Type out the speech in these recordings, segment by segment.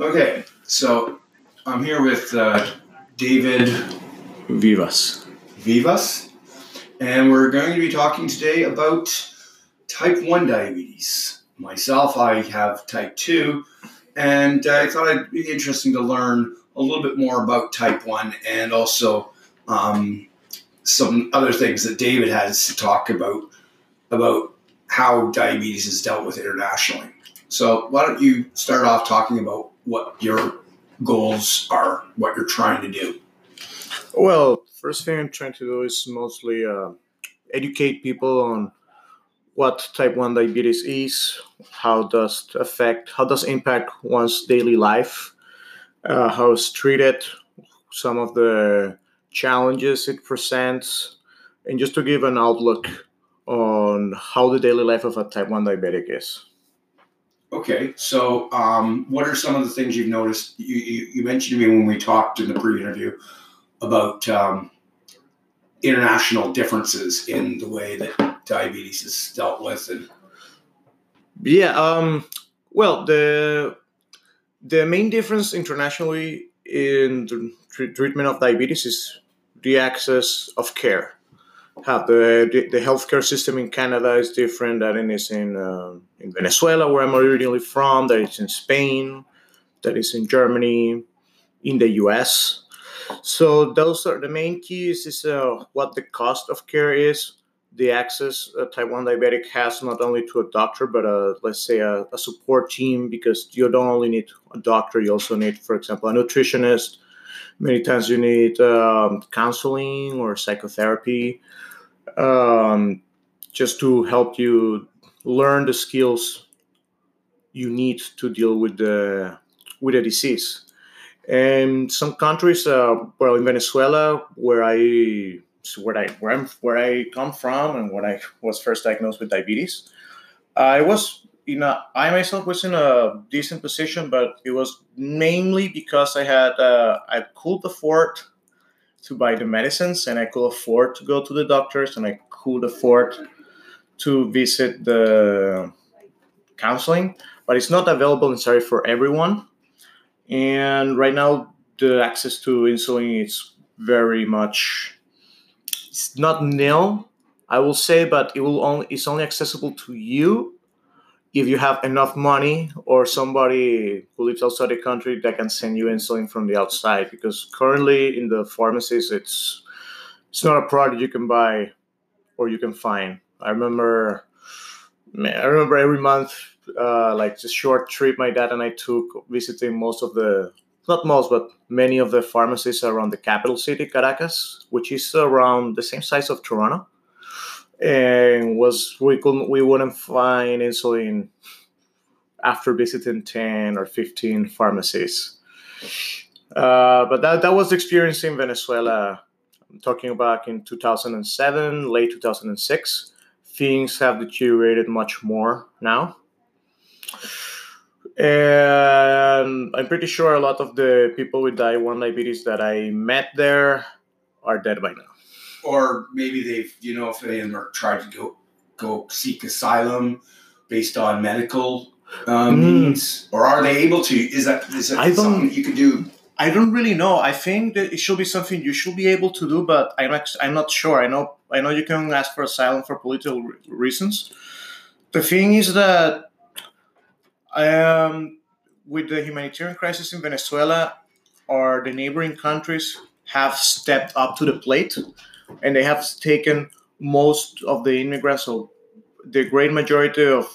Okay, so I'm here with uh, David Vivas. Vivas, and we're going to be talking today about type 1 diabetes. Myself, I have type 2, and I thought it'd be interesting to learn a little bit more about type 1 and also um, some other things that David has to talk about about how diabetes is dealt with internationally. So, why don't you start off talking about what your goals are, what you're trying to do? Well, first thing I'm trying to do is mostly uh, educate people on what type 1 diabetes is, how does it affect, how does impact one's daily life, uh, how it's treated, some of the challenges it presents, and just to give an outlook on how the daily life of a type 1 diabetic is. Okay, so um, what are some of the things you've noticed? You, you, you, mentioned to me when we talked in the pre interview about um, international differences in the way that diabetes is dealt with. and Yeah, um, well, the, the main difference internationally in the treatment of diabetes is the access of care have the, the, healthcare system in Canada is different than it is in uh, in Venezuela, where I'm originally from. That is in Spain, that is in Germany, in the U.S. So those are the main keys. Is uh, what the cost of care is, the access a type one diabetic has not only to a doctor, but a, let's say a, a support team, because you don't only need a doctor, you also need, for example, a nutritionist. Many times you need um, counseling or psychotherapy um, just to help you learn the skills you need to deal with the with the disease. And some countries, uh, well, in Venezuela, where I where I where, I'm, where I come from, and when I was first diagnosed with diabetes, I was in a I myself was in a decent position, but it was mainly because I had uh, I could afford to buy the medicines and I could afford to go to the doctors and I could afford to visit the counseling, but it's not available necessarily for everyone. And right now, the access to insulin is very much it's not nil, I will say, but it will only it's only accessible to you if you have enough money or somebody who lives outside the country that can send you insulin from the outside because currently in the pharmacies it's it's not a product you can buy or you can find. I remember i remember every month uh, like this short trip my dad and i took visiting most of the not most but many of the pharmacies around the capital city caracas which is around the same size of toronto and was we couldn't we wouldn't find insulin after visiting 10 or 15 pharmacies. Uh, but that, that was the experience in venezuela. I'm talking about in 2007 late 2006 things have deteriorated much more now. And i'm pretty sure a lot of the people with type 1 diabetes that i met there are dead by now or maybe they've you know if they are tried to go go seek asylum based on medical um, mm. needs, or are they able to? Is that is that I something you can do? I don't really know. I think that it should be something you should be able to do, but I'm actually, I'm not sure. I know I know you can ask for asylum for political reasons. The thing is that um, with the humanitarian crisis in Venezuela, or the neighboring countries have stepped up to the plate and they have taken most of the immigrants, so the great majority of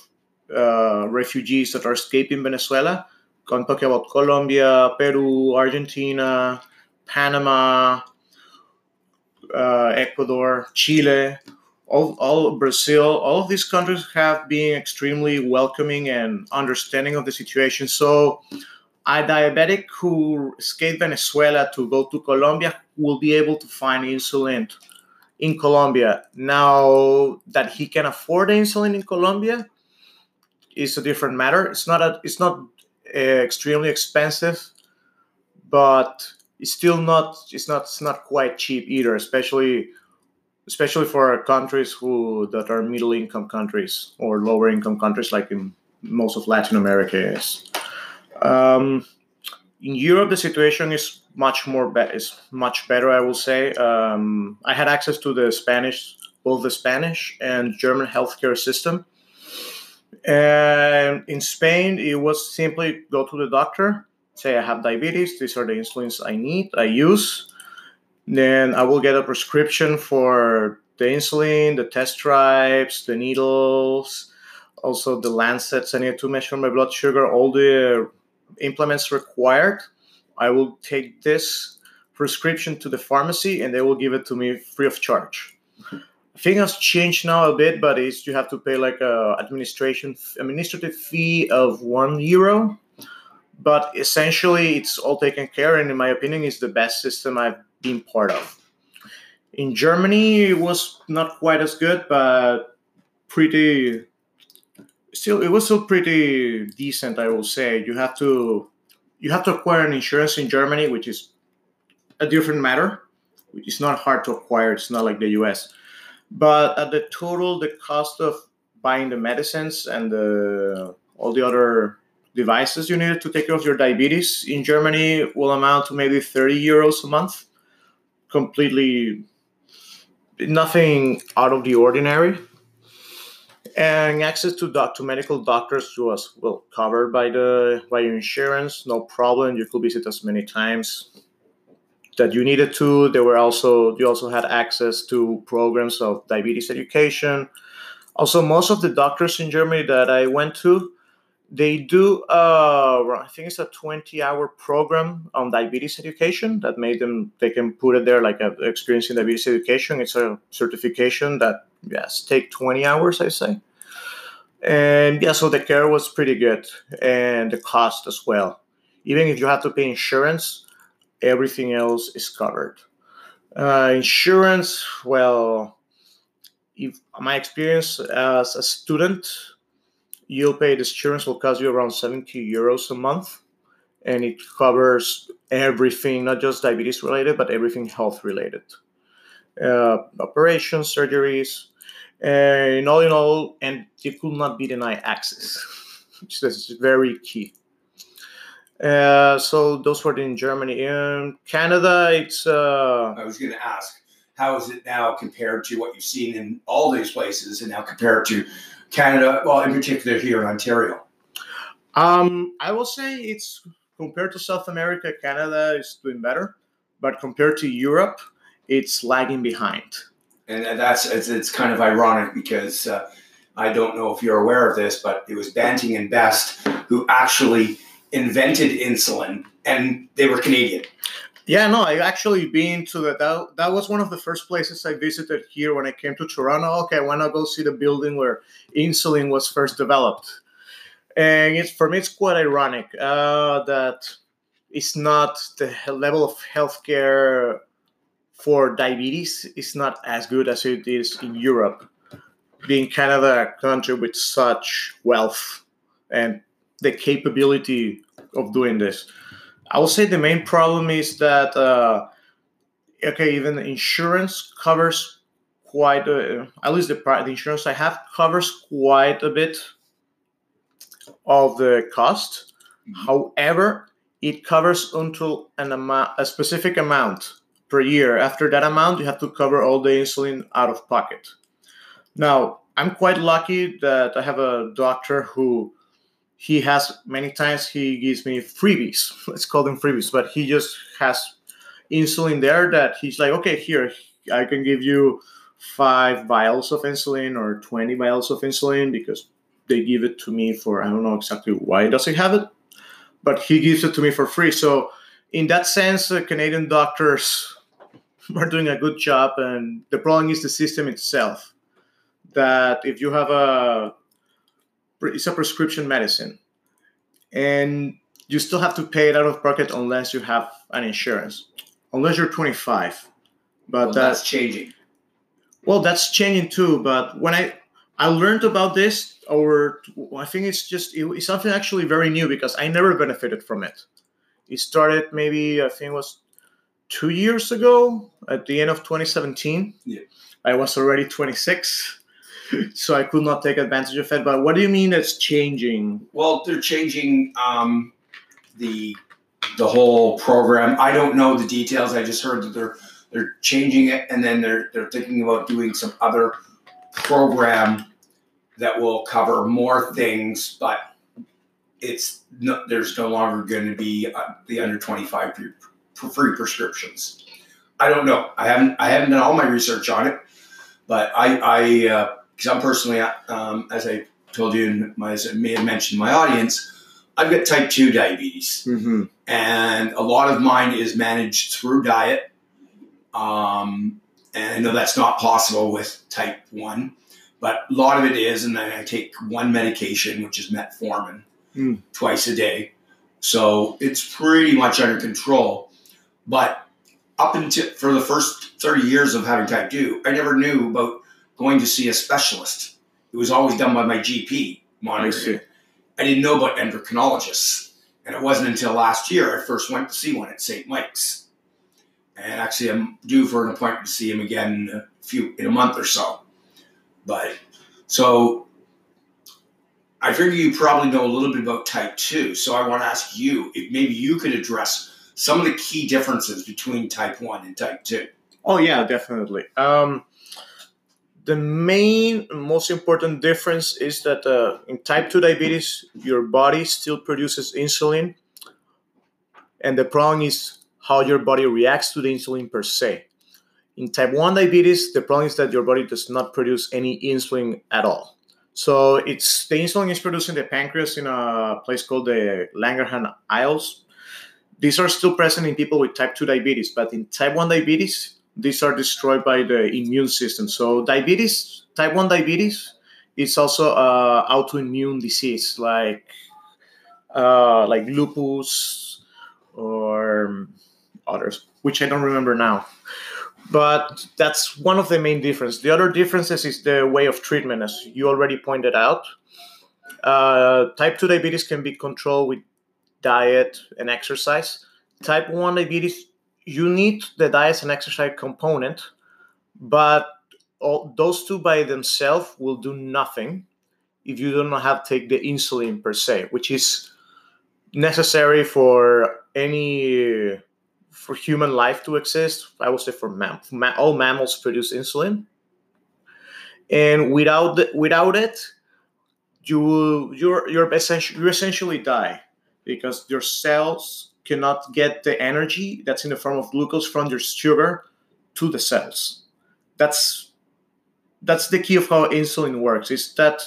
uh, refugees that are escaping Venezuela. I'm talking about Colombia, Peru, Argentina, Panama, uh, Ecuador, Chile, all, all Brazil, all of these countries have been extremely welcoming and understanding of the situation. So, a diabetic who escaped Venezuela to go to Colombia will be able to find insulin in Colombia. Now that he can afford insulin in Colombia is a different matter. It's not a, it's not uh, extremely expensive, but it's still not it's not it's not quite cheap either, especially especially for countries who that are middle income countries or lower income countries like in most of Latin America is. Um, in Europe, the situation is much more be- is much better. I will say. Um, I had access to the Spanish, both the Spanish and German healthcare system. And in Spain, it was simply go to the doctor, say I have diabetes. These are the insulins I need. I use. Then I will get a prescription for the insulin, the test stripes, the needles, also the lancets I need to measure my blood sugar, all the implements required. I will take this prescription to the pharmacy and they will give it to me free of charge. I think has changed now a bit, but it's you have to pay like a administration administrative fee of one euro. But essentially, it's all taken care, and in my opinion, is the best system I've been part of. In Germany, it was not quite as good, but pretty. Still, it was still pretty decent, I will say. You have to, you have to acquire an insurance in Germany, which is a different matter. It's not hard to acquire. It's not like the U.S. But at the total, the cost of buying the medicines and the all the other devices you need to take care of your diabetes in Germany will amount to maybe 30 euros a month. Completely nothing out of the ordinary. And access to doc to medical doctors was well covered by the by your insurance, no problem. You could visit as many times that you needed to. There were also you also had access to programs of diabetes education. Also, most of the doctors in Germany that I went to, they do uh, I think it's a 20 hour program on diabetes education that made them they can put it there like a experience in diabetes education. It's a certification that yes take 20 hours I say. And yeah, so the care was pretty good and the cost as well. Even if you have to pay insurance, everything else is covered. Uh, insurance, well, if my experience as a student, you'll pay the insurance will cost you around 70 euros a month, and it covers everything, not just diabetes related, but everything health related. Uh, operations, surgeries, and all in all, and you could not be denied access, which is very key. Uh, so those were in Germany. In Canada, it's. Uh, I was going to ask, how is it now compared to what you've seen in all these places, and now compared to Canada? Well, in particular here in Ontario. Um, I will say it's compared to South America, Canada is doing better, but compared to Europe, it's lagging behind. And that's it's, it's kind of ironic because uh, I don't know if you're aware of this, but it was Banting and Best who actually invented insulin, and they were Canadian. Yeah, no, I actually been to the, that. That was one of the first places I visited here when I came to Toronto. Okay, I want to go see the building where insulin was first developed, and it's for me it's quite ironic uh, that it's not the level of healthcare for diabetes is not as good as it is in Europe, being Canada a country with such wealth and the capability of doing this. I will say the main problem is that uh, okay, even insurance covers quite uh, at least the, the insurance I have covers quite a bit of the cost. Mm-hmm. However, it covers until an amount, a specific amount per year. After that amount, you have to cover all the insulin out of pocket. Now, I'm quite lucky that I have a doctor who he has many times he gives me freebies. Let's call them freebies but he just has insulin there that he's like okay here i can give you five vials of insulin or 20 vials of insulin because they give it to me for i don't know exactly why does he have it but he gives it to me for free. So in that sense uh, canadian doctors are doing a good job and the problem is the system itself that if you have a it's a prescription medicine, and you still have to pay it out of pocket unless you have an insurance, unless you're 25. But well, that's changing. Well, that's changing too. But when I I learned about this or I think it's just it's something actually very new because I never benefited from it. It started maybe I think it was two years ago at the end of 2017. Yeah. I was already 26 so I could not take advantage of it. But what do you mean it's changing? Well, they're changing um, the the whole program. I don't know the details. I just heard that they're they're changing it, and then they're they're thinking about doing some other program that will cover more things, but it's no, there's no longer going to be uh, the under 25 free prescriptions. I don't know. I haven't I haven't done all my research on it, but I I because I'm personally um, as I told you and my, as I may have mentioned my audience, I've got type two diabetes, mm-hmm. and a lot of mine is managed through diet. Um, and I know that's not possible with type one, but a lot of it is. And then I take one medication, which is metformin, mm. twice a day. So it's pretty much under control. But up until for the first 30 years of having type 2, I never knew about going to see a specialist. It was always done by my GP monitoring. I, I didn't know about endocrinologists. And it wasn't until last year I first went to see one at St. Mike's. And actually, I'm due for an appointment to see him again in a few in a month or so. But so I figure you probably know a little bit about type 2. So I want to ask you if maybe you could address some of the key differences between type 1 and type 2. Oh, yeah, definitely. Um, the main, most important difference is that uh, in type 2 diabetes, your body still produces insulin. And the problem is how your body reacts to the insulin per se. In type 1 diabetes, the problem is that your body does not produce any insulin at all. So it's the insulin is produced in the pancreas in a place called the Langerhans Isles. These are still present in people with type 2 diabetes, but in type 1 diabetes, these are destroyed by the immune system. So diabetes, type 1 diabetes, is also an autoimmune disease like uh, like lupus or others, which I don't remember now but that's one of the main differences. The other differences is the way of treatment, as you already pointed out. Uh, type 2 diabetes can be controlled with diet and exercise. Type 1 diabetes, you need the diet and exercise component, but all, those two by themselves will do nothing if you do not have to take the insulin per se, which is necessary for any for human life to exist, I would say for mam- all mammals produce insulin, and without the, without it, you you're you're essentially you essentially die because your cells cannot get the energy that's in the form of glucose from your sugar to the cells. That's that's the key of how insulin works. Is that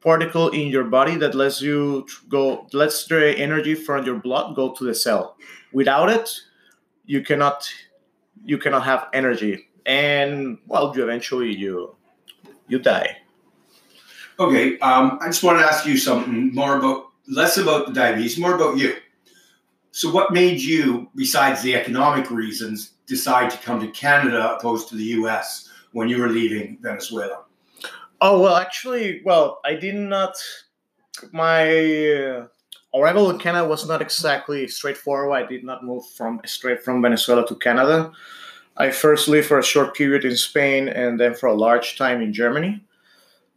particle in your body that lets you go lets the energy from your blood go to the cell. Without it, you cannot you cannot have energy and well you eventually you you die okay um, i just want to ask you something more about less about the diabetes more about you so what made you besides the economic reasons decide to come to canada opposed to the us when you were leaving venezuela oh well actually well i did not my arrival in Canada was not exactly straightforward. I did not move from straight from Venezuela to Canada. I first lived for a short period in Spain and then for a large time in Germany.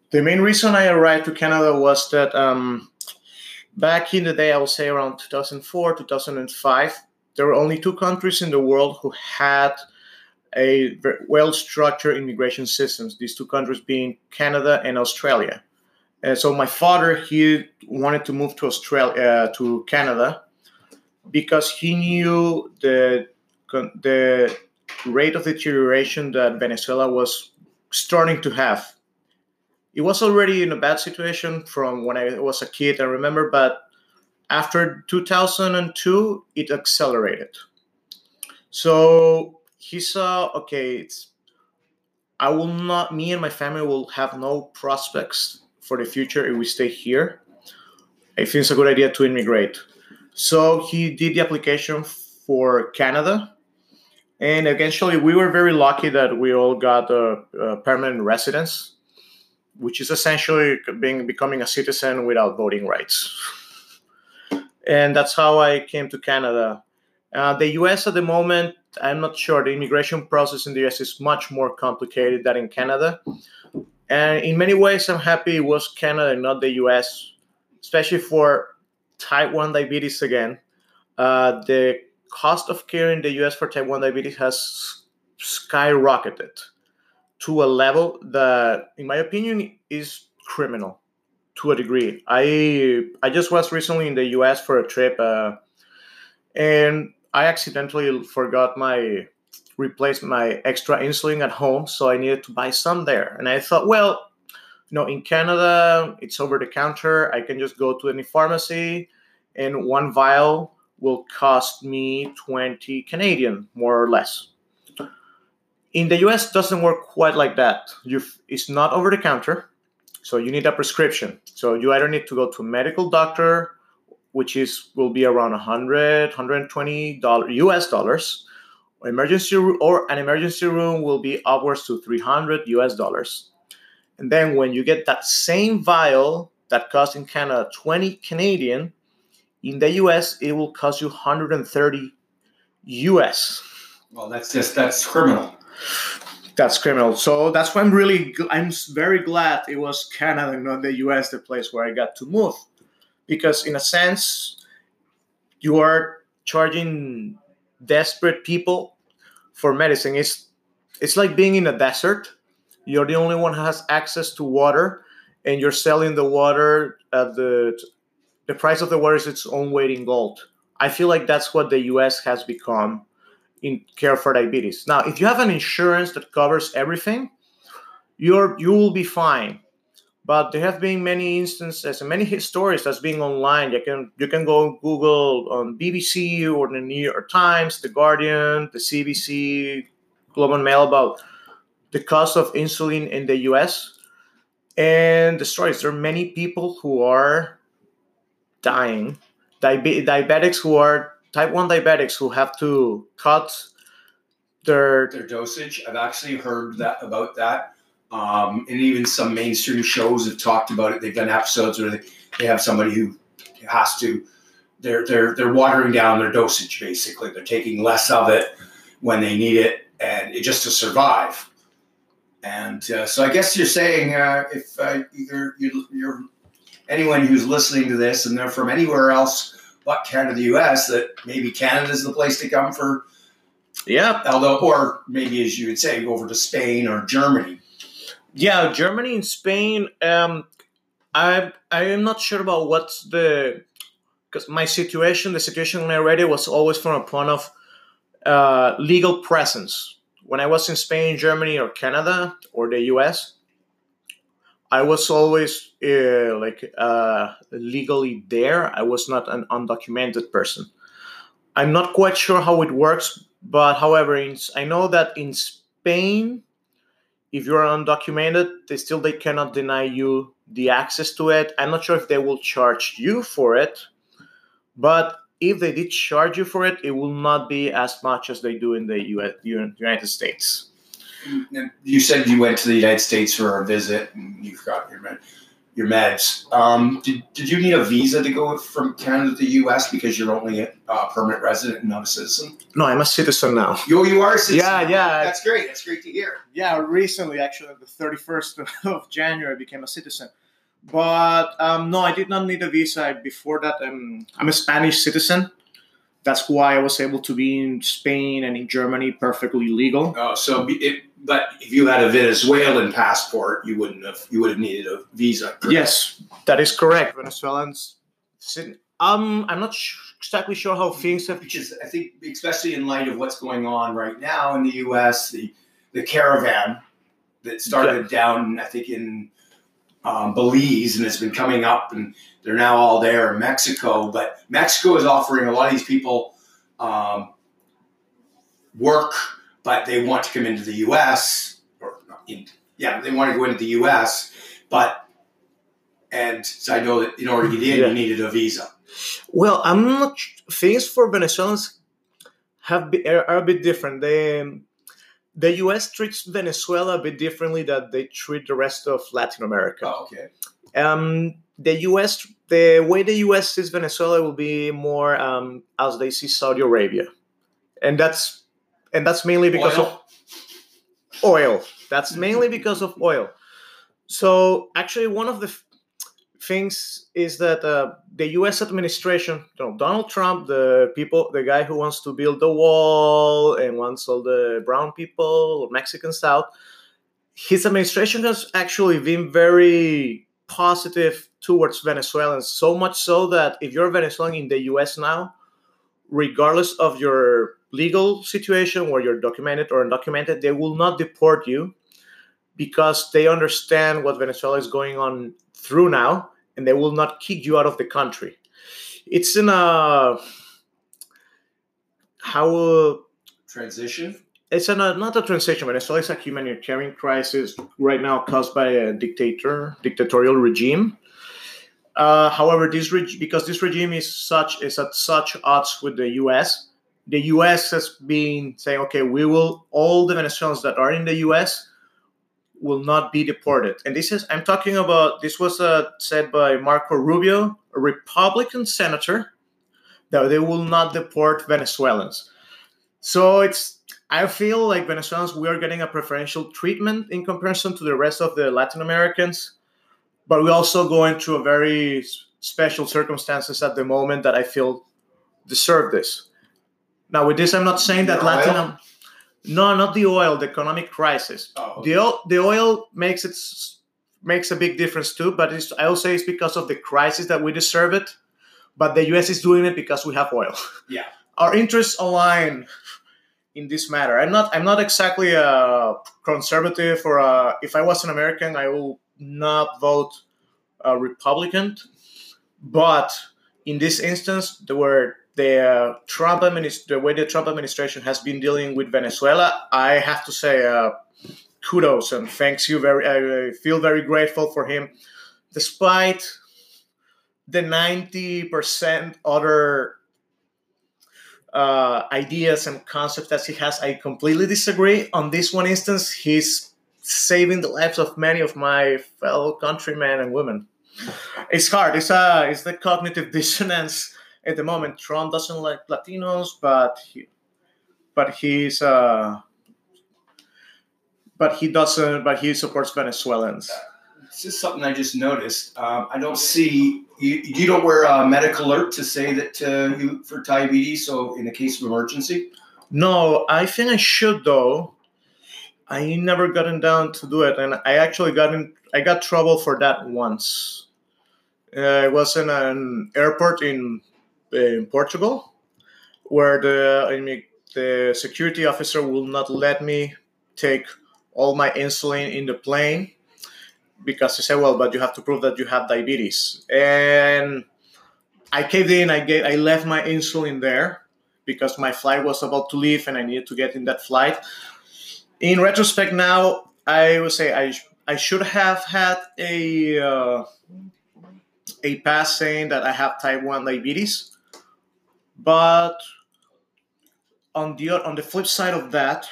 The main reason I arrived to Canada was that um, back in the day, I would say around 2004, 2005, there were only two countries in the world who had a well structured immigration systems, these two countries being Canada and Australia. And so my father he wanted to move to Australia uh, to Canada because he knew the the rate of deterioration that Venezuela was starting to have. It was already in a bad situation from when I was a kid, I remember, but after 2002, it accelerated. So he saw, okay, it's I will not, me and my family will have no prospects for the future if we stay here. I think it's a good idea to immigrate. So he did the application for Canada. And eventually, we were very lucky that we all got a, a permanent residence, which is essentially being becoming a citizen without voting rights. and that's how I came to Canada. Uh, the US at the moment, I'm not sure. The immigration process in the US is much more complicated than in Canada. And in many ways, I'm happy it was Canada and not the US, especially for type 1 diabetes again. uh, the cost of care in the US for type 1 diabetes has skyrocketed to a level that, in my opinion, is criminal to a degree. I I just was recently in the US for a trip, uh, and I accidentally forgot my replaced my extra insulin at home, so I needed to buy some there. And I thought, well, you know, in Canada, it's over the counter. I can just go to any pharmacy, and one vial will cost me 20 Canadian, more or less. In the US, doesn't work quite like that. you it's not over the counter, so you need a prescription. So you either need to go to a medical doctor, which is will be around 100, 120 dollars US dollars, or emergency or an emergency room will be upwards to 300 US dollars. And then when you get that same vial that costs in Canada 20 Canadian, in the US it will cost you 130 US. Well, that's just that's criminal. That's criminal. So that's why I'm really I'm very glad it was Canada not the US the place where I got to move because in a sense you are charging desperate people for medicine. It's it's like being in a desert. You're the only one who has access to water, and you're selling the water at the the price of the water is its own weight in gold. I feel like that's what the U.S. has become in care for diabetes. Now, if you have an insurance that covers everything, you're you will be fine. But there have been many instances and many stories that's being online. You can you can go Google on BBC or the New York Times, the Guardian, the CBC, Globe and Mail about the cost of insulin in the U.S. and the stories. There are many people who are dying, Diabe- diabetics who are type one diabetics who have to cut their their dosage. I've actually heard that about that um, and even some mainstream shows have talked about it. They've done episodes where they, they have somebody who has to they're they're they're watering down their dosage basically. They're taking less of it when they need it, and it just to survive. And uh, so I guess you're saying uh, if uh, you're, you're, you're anyone who's listening to this and they're from anywhere else but Canada, the U.S., that maybe Canada is the place to come for. Yeah. Although, or maybe as you would say, go over to Spain or Germany yeah, Germany and Spain. Um, I I am not sure about what's the because my situation, the situation when I read it was always from a point of uh, legal presence. When I was in Spain, Germany, or Canada, or the U.S., I was always uh, like uh, legally there. I was not an undocumented person. I'm not quite sure how it works, but however, in, I know that in Spain if you're undocumented, they still they cannot deny you the access to it. I'm not sure if they will charge you for it, but if they did charge you for it, it will not be as much as they do in the US, United States. You said you went to the United States for a visit and you forgot your med, your meds. Um, did, did you need a visa to go from Canada to the U.S. because you're only a uh, permanent resident and not a citizen? No, I'm a citizen now. You, you are a citizen? Yeah, yeah. That's great. That's great to hear. Yeah, recently, actually, the 31st of January, I became a citizen. But um, no, I did not need a visa. Before that, um, I'm a Spanish citizen. That's why I was able to be in Spain and in Germany perfectly legal. Oh, so it, but if you had a Venezuelan passport, you wouldn't have. You would have needed a visa. Correct? Yes, that is correct. Venezuelans. Um, I'm not sh- exactly sure how things have. Which is, I think, especially in light of what's going on right now in the U.S., the the caravan that started yeah. down, I think, in um, Belize and it's been coming up, and they're now all there in Mexico. But Mexico is offering a lot of these people um, work but they want to come into the U.S. or in, yeah, they want to go into the U.S. But and so I know that in order to get in, yeah. you needed a visa. Well, I'm not. Things for Venezuelans have be, are, a bit different. They, the U.S. treats Venezuela a bit differently than they treat the rest of Latin America. Oh, okay. Um, the U.S. the way the U.S. sees Venezuela will be more um, as they see Saudi Arabia, and that's and that's mainly because oil. of oil. That's mainly because of oil. So actually, one of the things is that uh, the U.S. administration, you know, Donald Trump, the people, the guy who wants to build the wall and wants all the brown people, or Mexicans out, his administration has actually been very positive towards Venezuelans. So much so that if you're Venezuelan in the U.S. now, regardless of your legal situation, where you're documented or undocumented, they will not deport you because they understand what Venezuela is going on through now, and they will not kick you out of the country. It's in a how transition. It's a, not a transition. Venezuela is a humanitarian crisis right now caused by a dictator, dictatorial regime. Uh, however, this reg- because this regime is such is at such odds with the U.S., the U.S. has been saying, okay, we will all the Venezuelans that are in the U.S will not be deported. And this is, I'm talking about, this was uh, said by Marco Rubio, a Republican senator, that they will not deport Venezuelans. So it's, I feel like Venezuelans, we are getting a preferential treatment in comparison to the rest of the Latin Americans, but we're also going through a very special circumstances at the moment that I feel deserve this. Now, with this, I'm not saying that Latin. America. No, not the oil. The economic crisis. Oh, okay. The oil, the oil makes it makes a big difference too. But I will say it's because of the crisis that we deserve it. But the U.S. is doing it because we have oil. Yeah, our interests align in this matter. I'm not. I'm not exactly a conservative or a, if I was an American, I will not vote a Republican. But in this instance, the uh, Trump administ- the way the Trump administration has been dealing with Venezuela, I have to say uh, kudos and thanks you very. I feel very grateful for him, despite the ninety percent other uh, ideas and concepts that he has. I completely disagree. On this one instance, he's saving the lives of many of my fellow countrymen and women. It's hard. It's a it's the cognitive dissonance at the moment Trump doesn't like Latinos, but he, but he's uh, but he doesn't, but he supports Venezuelans. This is something I just noticed. Um, I don't see you. You don't wear a medical alert to say that uh, you for diabetes. So in a case of emergency. No, I think I should though. I never gotten down to do it, and I actually got in. I got trouble for that once. Uh, I was in an airport in in Portugal, where the I mean, the security officer will not let me take all my insulin in the plane because he said, "Well, but you have to prove that you have diabetes." And I caved in. I gave, I left my insulin there because my flight was about to leave and I needed to get in that flight. In retrospect, now I would say I I should have had a uh, a pass saying that I have type one diabetes but on the on the flip side of that,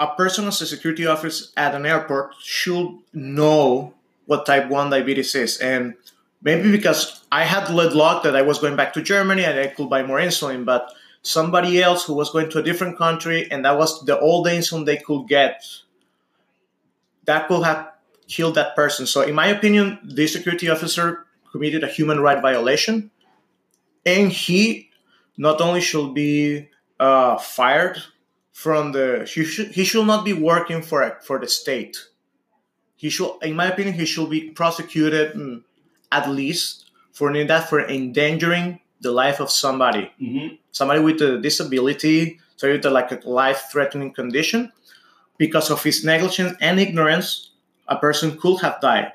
a person as a security officer at an airport should know what type 1 diabetes is. And maybe because I had lead luck that I was going back to Germany and I could buy more insulin, but somebody else who was going to a different country and that was the old insulin they could get, that could have killed that person. So, in my opinion, the security officer committed a human right violation and he not only should be uh, fired from the he should he should not be working for for the state. He should, in my opinion, he should be prosecuted mm, at least for that for endangering the life of somebody, mm-hmm. Somebody with a disability, so with a, like a life-threatening condition, because of his negligence and ignorance, a person could have died.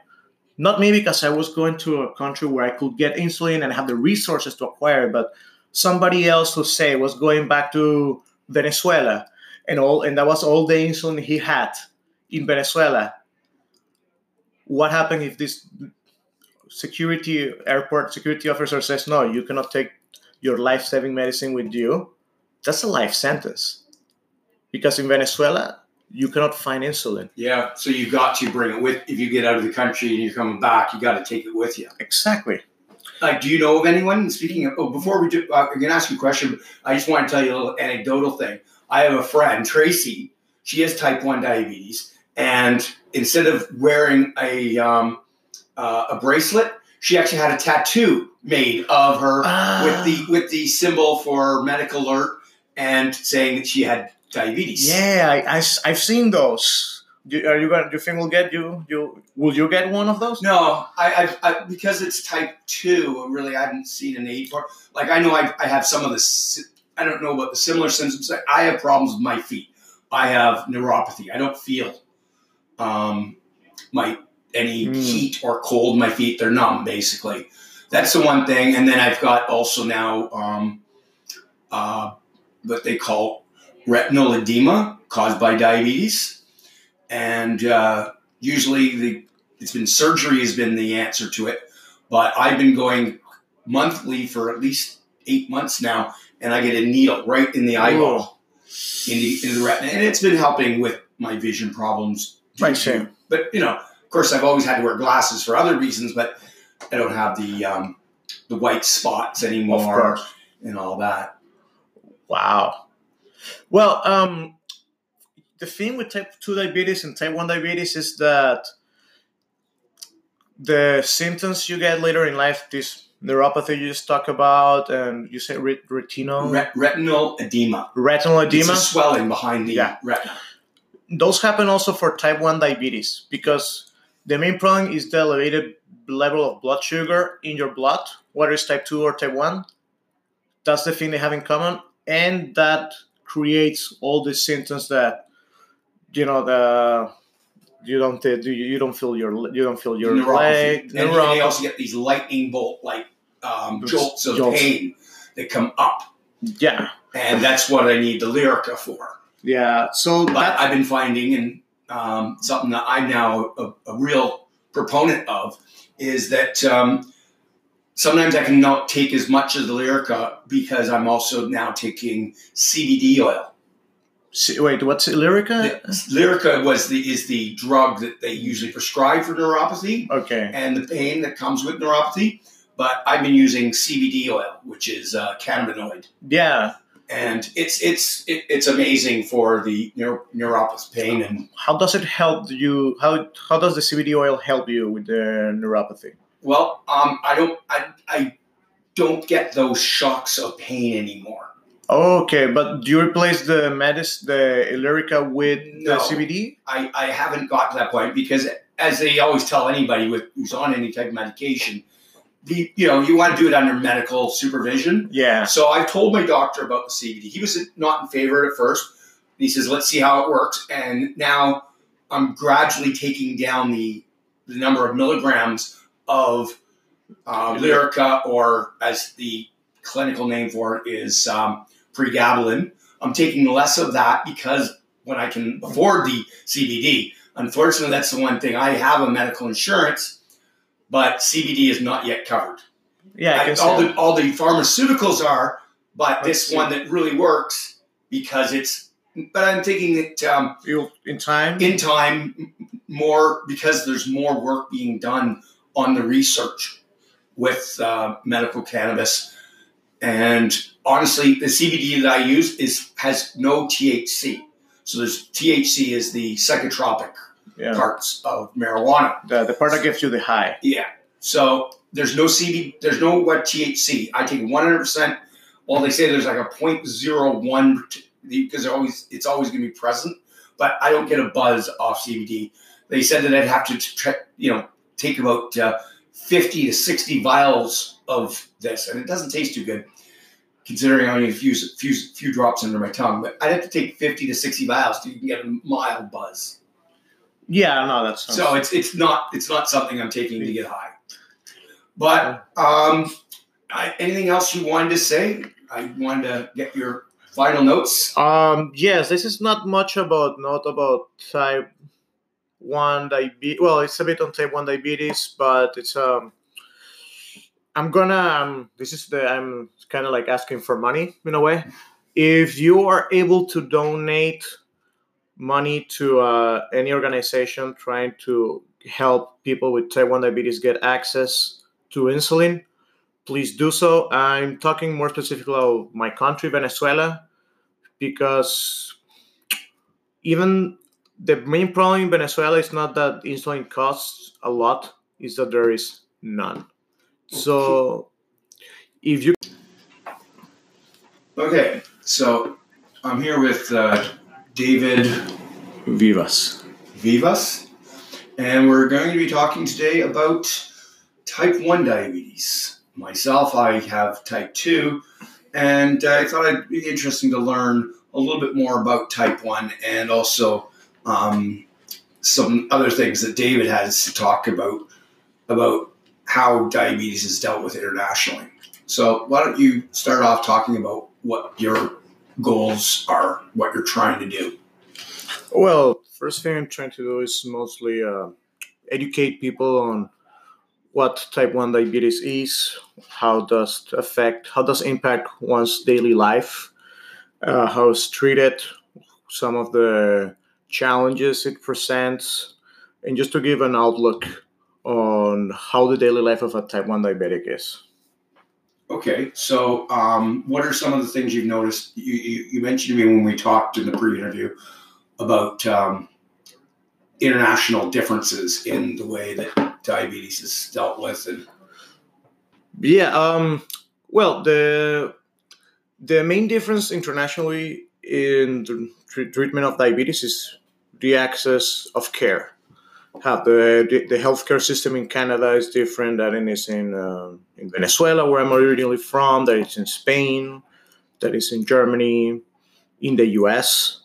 Not me because I was going to a country where I could get insulin and have the resources to acquire it, but somebody else who say was going back to Venezuela and all and that was all the insulin he had in Venezuela. What happened if this security airport security officer says no, you cannot take your life-saving medicine with you? That's a life sentence. Because in Venezuela, you cannot find insulin. Yeah, so you got to bring it with if you get out of the country and you're coming back. You got to take it with you. Exactly. Like, do you know of anyone? Speaking of, oh, before we do, uh, I'm gonna ask you a question. I just want to tell you a little anecdotal thing. I have a friend, Tracy. She has type one diabetes, and instead of wearing a um, uh, a bracelet. She actually had a tattoo made of her Ah. with the with the symbol for medical alert and saying that she had diabetes. Yeah, I, I, have seen those. Do, are you gonna? Do you think we'll get you? You will you get one of those? No, I, I, I because it's type two. Really, I haven't seen a need for. Like I know I, I have some of the. I don't know about the similar symptoms. I have problems with my feet. I have neuropathy. I don't feel um, my any Mm. heat or cold my feet. They're numb, basically. That's the one thing. And then I've got also now um, uh, what they call retinal edema caused by diabetes, and uh, usually the it's been surgery has been the answer to it. But I've been going monthly for at least eight months now, and I get a needle right in the eyeball, in the, in the retina, and it's been helping with my vision problems. Right, same. But you know, course, I've always had to wear glasses for other reasons, but I don't have the um, the white spots anymore and all that. Wow. Well, um, the thing with type 2 diabetes and type 1 diabetes is that the symptoms you get later in life, this neuropathy you just talked about, and you say ret- retinal, Ret- retinal edema. retinal edema, swelling behind the Yeah. retina. those happen also for type 1 diabetes because the main problem is the elevated level of blood sugar in your blood, whether it's type 2 or type 1. That's the thing they have in common. And that creates all the symptoms that, you know, the you don't uh, do you don't feel your you don't feel your neuropathy. leg And they also get these lightning bolt like um, jolts of jolts. pain that come up, yeah and that's what I need the Lyrica for. yeah so But that I've been finding, and um, something that I'm now a, a real proponent of, is that um, sometimes I cannot take as much of the Lyrica because I'm also now taking CBD oil. wait what's Lyrica Lyrica was the is the drug that they usually prescribe for neuropathy okay and the pain that comes with neuropathy. But I've been using CBD oil, which is uh, cannabinoid, yeah and it's it's it, it's amazing for the neuro, neuropathy pain and how does it help you how how does the CBD oil help you with the neuropathy Well, um, I don't, I, I don't get those shocks of pain anymore. Okay, but do you replace the medis, the Lyrica with the CBD? I, I haven't got to that point because, as they always tell anybody with who's on any type of medication, the you know you want to do it under medical supervision. Yeah. So I told my doctor about the CBD. He was not in favor at first. And he says, "Let's see how it works." And now I'm gradually taking down the the number of milligrams of uh, Lyrica, or as the clinical name for it is um, pregabalin. I'm taking less of that because when I can afford the CBD. Unfortunately, that's the one thing. I have a medical insurance, but CBD is not yet covered. Yeah, I all see. the all the pharmaceuticals are, but this see. one that really works because it's. But I'm thinking that um, in time. in time, more because there's more work being done on the research with uh, medical cannabis, and honestly, the CBD that I use is has no THC. So there's THC is the psychotropic yeah. parts of marijuana. The, the part that gives you the high. Yeah. So there's no CB, there's no what THC. I take 100. percent Well, they say there's like a 0.01 because always it's always going to be present, but I don't get a buzz off CBD. They said that I'd have to tr- you know take about uh, 50 to 60 vials of this, and it doesn't taste too good. Considering I only infuse few, few drops under my tongue, but I'd have to take 50 to 60 vials to even get a mild buzz. Yeah, no, that's So it's it's not it's not something I'm taking to get high. But um, I, anything else you wanted to say? I wanted to get your final notes. Um, yes, this is not much about not about type one diabetes. Well, it's a bit on type one diabetes, but it's um. I'm gonna. Um, this is the. I'm kind of like asking for money in a way. If you are able to donate money to uh, any organization trying to help people with type one diabetes get access to insulin, please do so. I'm talking more specifically about my country, Venezuela because even the main problem in Venezuela is not that insulin costs a lot is that there is none. So if you Okay, so I'm here with uh, David Vivas. Vivas, and we're going to be talking today about type 1 diabetes. Myself, I have type 2, and I thought it'd be interesting to learn a little bit more about type 1 and also um, some other things that David has to talk about about how diabetes is dealt with internationally. So, why don't you start off talking about what your goals are, what you're trying to do? Well, first thing I'm trying to do is mostly uh, educate people on what type 1 diabetes is, how does it affect, how does it impact one's daily life, uh, how it's treated, some of the challenges it presents, and just to give an outlook on how the daily life of a type 1 diabetic is. Okay, so um, what are some of the things you've noticed? You, you, you, mentioned to me when we talked in the pre-interview about um, international differences in the way that diabetes is dealt with, and yeah, um, well, the the main difference internationally in the treatment of diabetes is the access of care have the, the, healthcare system in Canada is different than it is in uh, in Venezuela, where I'm originally from. That is in Spain, that is in Germany, in the U.S.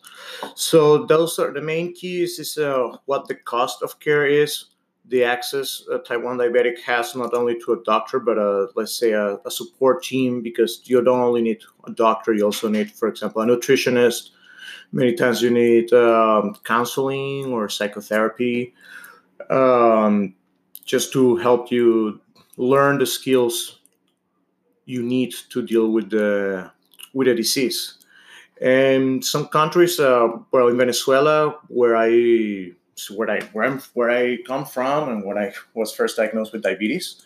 So those are the main keys. Is uh, what the cost of care is, the access a type one diabetic has not only to a doctor, but a, let's say a, a support team, because you don't only need a doctor, you also need, for example, a nutritionist. Many times you need um, counseling or psychotherapy um, just to help you learn the skills you need to deal with the with the disease. And some countries, uh, well, in Venezuela, where I where I where, I'm, where I come from, and when I was first diagnosed with diabetes,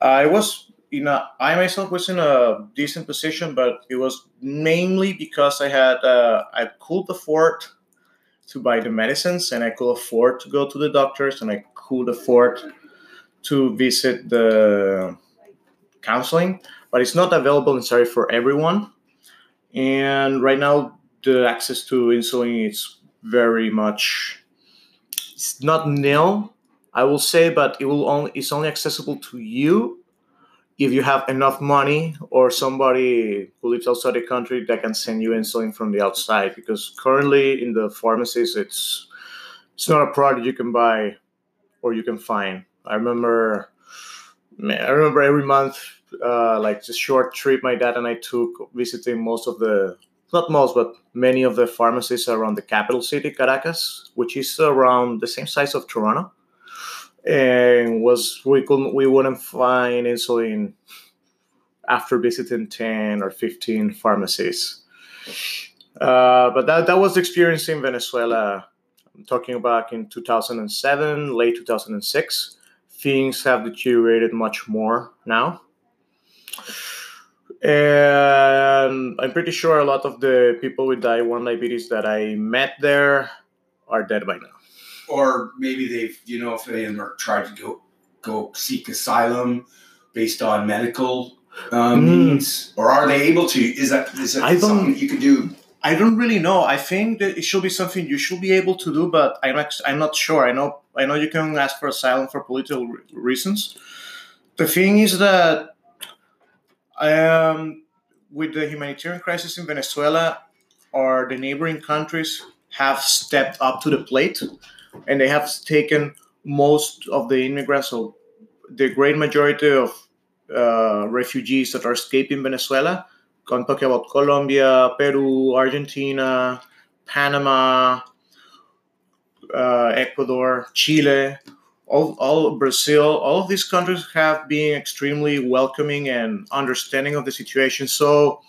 I was in a I myself was in a decent position, but it was mainly because I had uh, I could afford to buy the medicines and I could afford to go to the doctors and I could afford to visit the counseling, but it's not available necessarily for everyone. And right now, the access to insulin is very much it's not nil, I will say, but it will only it's only accessible to you if you have enough money or somebody who lives outside the country that can send you insulin from the outside because currently in the pharmacies it's it's not a product you can buy or you can find. I remember i remember every month uh, like this short trip my dad and i took visiting most of the not most but many of the pharmacies around the capital city caracas which is around the same size of toronto and was we couldn't we wouldn't find insulin after visiting 10 or 15 pharmacies. Uh, but that, that was the experience in venezuela. I'm talking about in 2007 late 2006 things have deteriorated much more now. And i'm pretty sure a lot of the people with type 1 diabetes that i met there are dead by now or maybe they've you know if they are tried to go go seek asylum based on medical um, mm. means, or are they able to? Is that is that I something that you could do? I don't really know. I think that it should be something you should be able to do, but I'm not, I'm not sure. I know I know you can ask for asylum for political reasons. The thing is that um, with the humanitarian crisis in Venezuela, or the neighboring countries have stepped up to the plate and they have taken most of the immigrants, so the great majority of uh, refugees that are escaping Venezuela. I'm talking about Colombia, Peru, Argentina, Panama, uh, Ecuador, Chile, all, all Brazil, all of these countries have been extremely welcoming and understanding of the situation. So,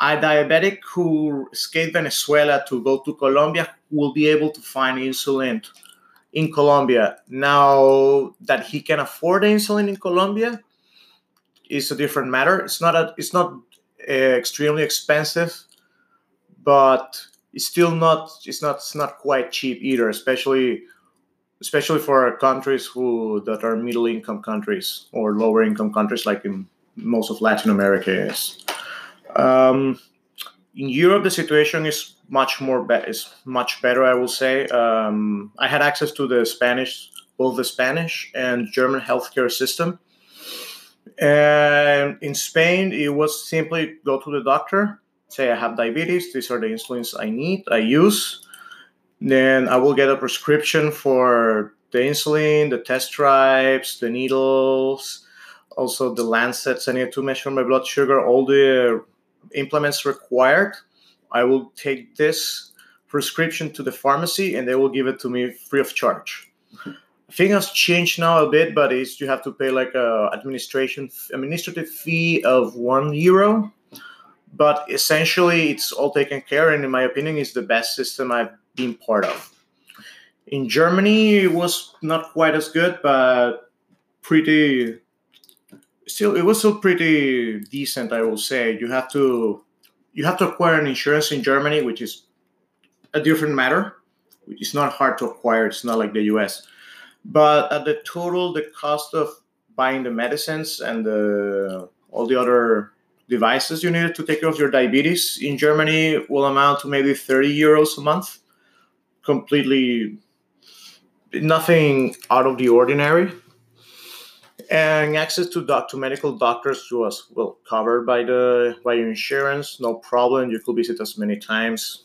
a diabetic who escaped Venezuela to go to Colombia will be able to find insulin in Colombia. Now that he can afford insulin in Colombia is a different matter. It's not a, it's not uh, extremely expensive, but it's still not it's not it's not quite cheap either, especially especially for countries who that are middle income countries or lower income countries, like in most of Latin America is. Um, in Europe, the situation is much more be- is much better. I will say. Um, I had access to the Spanish, both the Spanish and German healthcare system. And in Spain, it was simply go to the doctor, say I have diabetes. These are the insulins I need. I use. Then I will get a prescription for the insulin, the test stripes, the needles, also the lancets I need to measure my blood sugar, all the implements required. I will take this prescription to the pharmacy and they will give it to me free of charge. I think has changed now a bit, but it's you have to pay like a administration administrative fee of one euro. But essentially, it's all taken care, and in my opinion, is the best system I've been part of. In Germany, it was not quite as good, but pretty. Still, it was still pretty decent, I will say. You have to, you have to acquire an insurance in Germany, which is a different matter. It's not hard to acquire. It's not like the U.S but at the total the cost of buying the medicines and the, all the other devices you need to take care of your diabetes in germany will amount to maybe 30 euros a month completely nothing out of the ordinary and access to doc to medical doctors was well covered by the by your insurance no problem you could visit as many times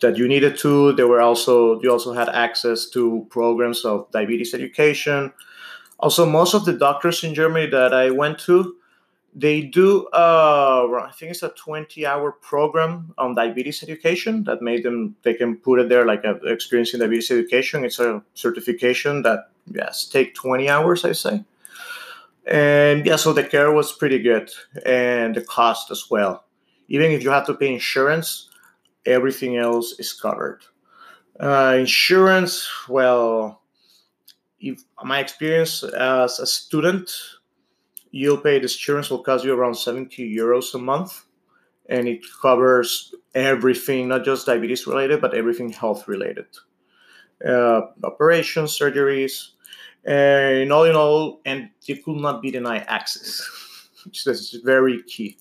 that you needed to. There were also you also had access to programs of diabetes education. Also, most of the doctors in Germany that I went to, they do uh, I think it's a 20 hour program on diabetes education that made them they can put it there like a experience in diabetes education. It's a certification that yes take 20 hours I say. And yeah, so the care was pretty good and the cost as well. Even if you have to pay insurance, everything else is covered. Uh, insurance, well, if my experience as a student, you'll pay the insurance will cost you around 70 euros a month, and it covers everything, not just diabetes related, but everything health related. Uh, operations, surgeries, and all in all, and you could not be denied access, which is very key.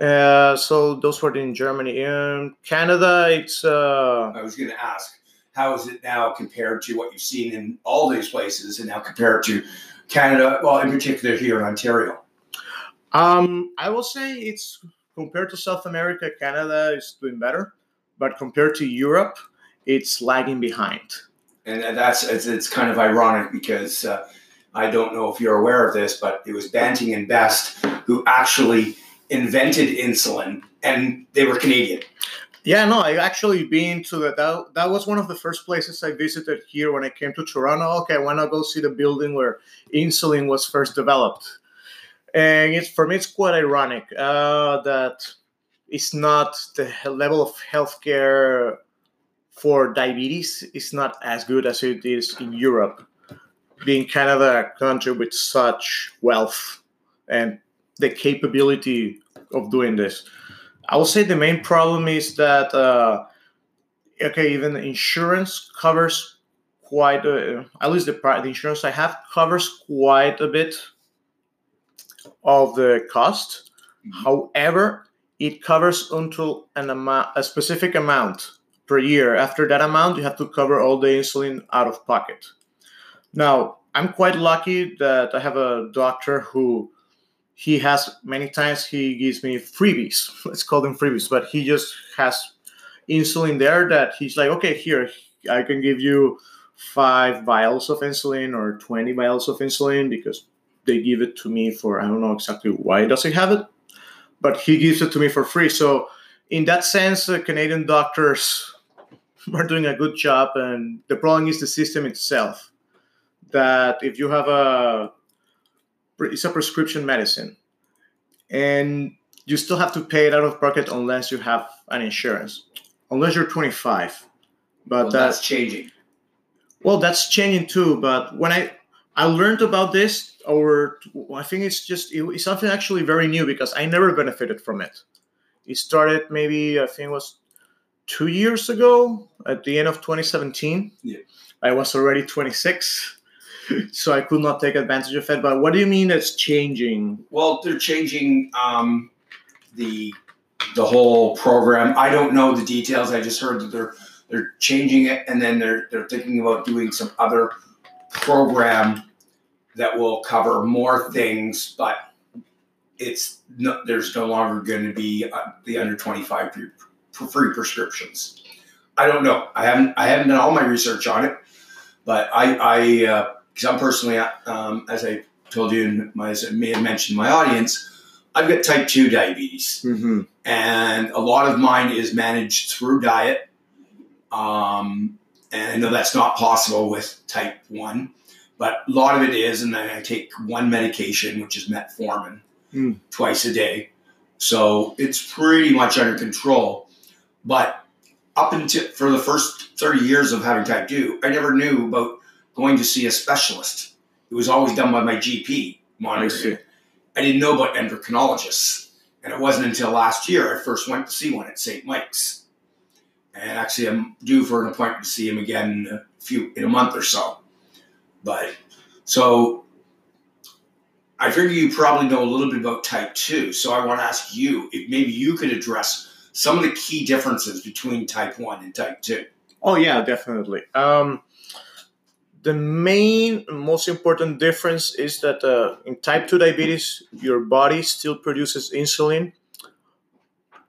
Uh, so those were in Germany. In Canada, it's. Uh, I was going to ask, how is it now compared to what you've seen in all these places, and now compared to Canada? Well, in particular here in Ontario. Um, I will say it's compared to South America, Canada is doing better, but compared to Europe, it's lagging behind. And that's it's, it's kind of ironic because uh, I don't know if you're aware of this, but it was Banting and Best who actually invented insulin, and they were Canadian. Yeah, no, I actually been to the, that. That was one of the first places I visited here when I came to Toronto. Okay, I want to go see the building where insulin was first developed, and it's for me it's quite ironic uh, that it's not the level of healthcare for diabetes is not as good as it is in Europe, being Canada a country with such wealth and the capability of doing this. I would say the main problem is that uh, okay, even insurance covers quite a, at least the, the insurance I have covers quite a bit of the cost. Mm-hmm. However, it covers until an amount, a specific amount per year. After that amount, you have to cover all the insulin out of pocket. Now, I'm quite lucky that I have a doctor who he has many times he gives me freebies let's call them freebies but he just has insulin there that he's like okay here i can give you five vials of insulin or 20 vials of insulin because they give it to me for i don't know exactly why does he have it but he gives it to me for free so in that sense uh, canadian doctors are doing a good job and the problem is the system itself that if you have a it's a prescription medicine, and you still have to pay it out of pocket unless you have an insurance, unless you're 25. But well, that's changing. Well, that's changing too. But when I I learned about this or I think it's just it's something actually very new because I never benefited from it. It started maybe I think it was two years ago at the end of 2017. Yeah. I was already 26, so I could not take advantage of it. But what do you mean it's changing? Well, they're changing um, the the whole program. I don't know the details. I just heard that they're they're changing it, and then they're they're thinking about doing some other program that will cover more things, but it's no, there's no longer going to be uh, the under 25 free, free prescriptions. I don't know. I haven't I haven't done all my research on it, but I I because uh, I'm personally um, as I told you and my, as I may have mentioned my audience, I've got type two diabetes, mm-hmm. and a lot of mine is managed through diet. Um, and I know that's not possible with type one, but a lot of it is. And then I take one medication, which is metformin, mm. twice a day. So it's pretty much under control. But up until for the first 30 years of having type 2, I never knew about going to see a specialist. It was always done by my GP monitoring. I, I didn't know about endocrinologists. And it wasn't until last year I first went to see one at St. Mike's. And actually, I'm due for an appointment to see him again in a few in a month or so. But so I figure you probably know a little bit about type 2. So I want to ask you if maybe you could address some of the key differences between type 1 and type 2. Oh, yeah, definitely. Um, the main, most important difference is that uh, in type 2 diabetes, your body still produces insulin.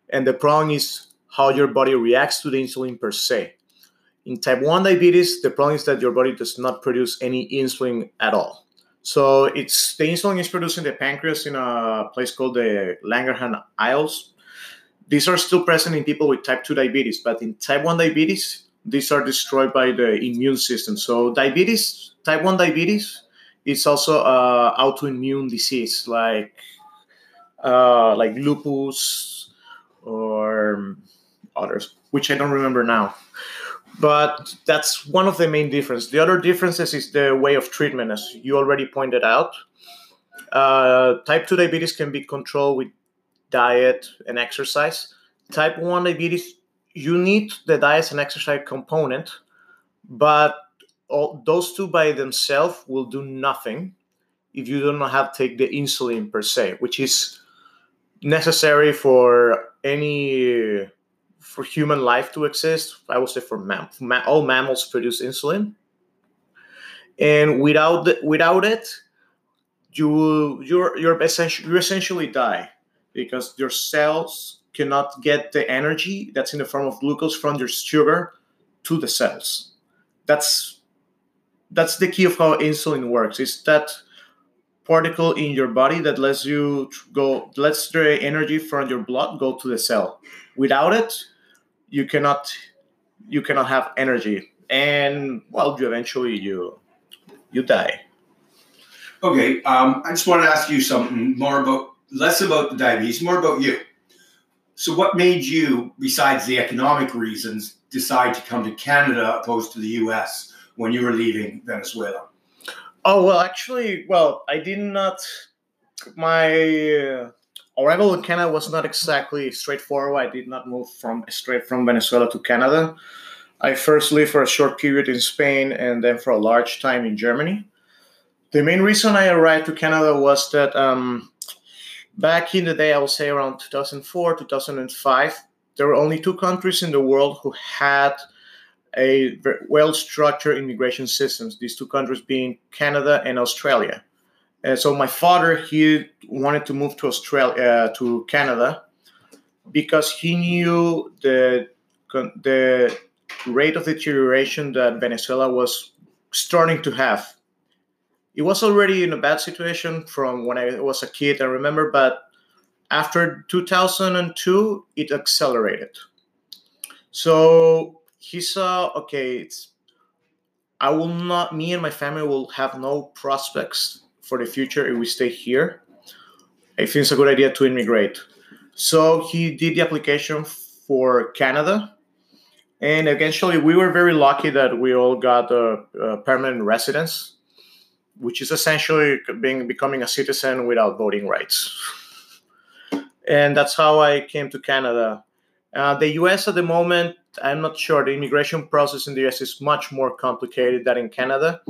And the problem is how your body reacts to the insulin per se. In type 1 diabetes, the problem is that your body does not produce any insulin at all. So it's the insulin is produced in the pancreas in a place called the Langerhans Isles. These are still present in people with type 2 diabetes, but in type 1 diabetes, these are destroyed by the immune system. So diabetes, type 1 diabetes, is also an autoimmune disease like uh, like lupus or others, which I don't remember now but that's one of the main differences. The other differences is the way of treatment, as you already pointed out. Uh, type 2 diabetes can be controlled with diet and exercise. Type 1 diabetes, you need the diet and exercise component, but all, those two by themselves will do nothing if you do not have to take the insulin per se, which is necessary for any for human life to exist, I would say for mam- ma- all mammals produce insulin, and without the, without it, you you're you're essentially you essentially die because your cells cannot get the energy that's in the form of glucose from your sugar to the cells. That's that's the key of how insulin works. Is that particle in your body that lets you go lets the energy from your blood go to the cell. Without it, you cannot you cannot have energy and well you eventually you you die okay um, i just want to ask you something more about less about the diabetes more about you so what made you besides the economic reasons decide to come to canada opposed to the us when you were leaving venezuela oh well actually well i did not my uh, arrival in Canada was not exactly straightforward. I did not move from straight from Venezuela to Canada. I first lived for a short period in Spain and then for a large time in Germany. The main reason I arrived to Canada was that um, back in the day, I would say around 2004, 2005, there were only two countries in the world who had a well structured immigration systems, these two countries being Canada and Australia. And so my father he wanted to move to Australia uh, to Canada because he knew the the rate of deterioration that Venezuela was starting to have. It was already in a bad situation from when I was a kid, I remember, but after 2002, it accelerated. So he saw, okay, it's I will not, me and my family will have no prospects for the future if we stay here. I think it's a good idea to immigrate. So he did the application for Canada. And eventually, we were very lucky that we all got a, a permanent residence, which is essentially being becoming a citizen without voting rights. And that's how I came to Canada. Uh, the US at the moment, I'm not sure. The immigration process in the US is much more complicated than in Canada.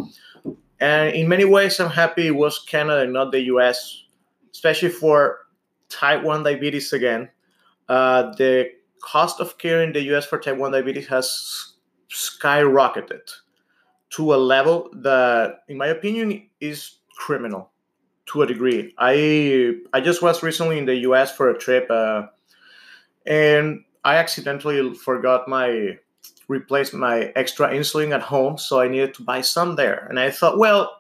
And in many ways, I'm happy it was Canada not the US, especially for type 1 diabetes again. Uh, the cost of care in the US for type 1 diabetes has skyrocketed to a level that, in my opinion, is criminal to a degree. I I just was recently in the US for a trip, uh, and I accidentally forgot my replaced my extra insulin at home, so I needed to buy some there. And I thought, well,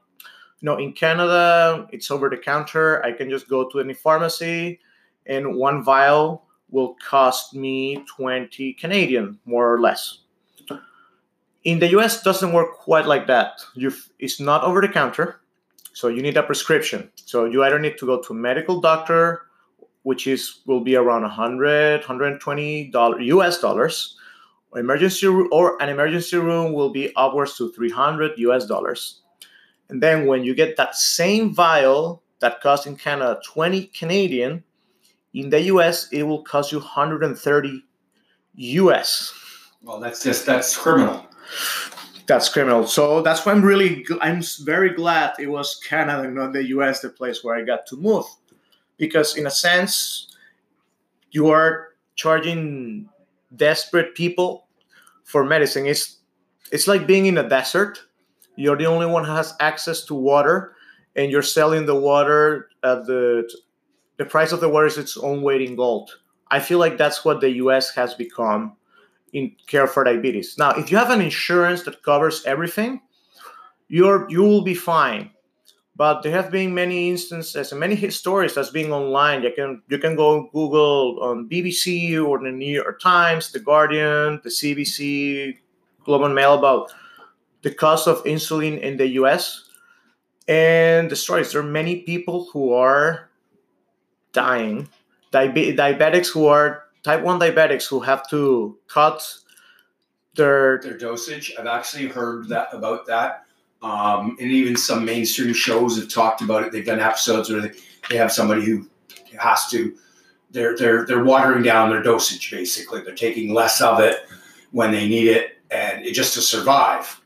you know, in Canada, it's over the counter. I can just go to any pharmacy, and one vial will cost me 20 Canadian, more or less. In the US, doesn't work quite like that. You, it's not over the counter, so you need a prescription. So you either need to go to a medical doctor, which is will be around 100, 120 dollar US dollars, emergency or an emergency room will be upwards to 300 US dollars. And then when you get that same vial that costs in Canada 20 Canadian, in the US it will cost you 130 US. Well, that's just that's criminal. That's criminal. So that's why I'm really I'm very glad it was Canada not the US the place where I got to move. Because in a sense you are charging desperate people for medicine. It's it's like being in a desert. You're the only one who has access to water, and you're selling the water at the the price of the water is its own weight in gold. I feel like that's what the U.S. has become in care for diabetes. Now, if you have an insurance that covers everything, you're you will be fine but there have been many instances and many stories that's being online. You can you can go Google on BBC or the New York Times, the Guardian, the CBC, Globe and Mail about the cost of insulin in the U.S. and the stories. There are many people who are dying, Diabe- diabetics who are type one diabetics who have to cut their their dosage. I've actually heard that about that um, and even some mainstream shows have talked about it. They've done episodes where they, they have somebody who has to they're they're they're watering down their dosage basically. They're taking less of it when they need it, and it just to survive.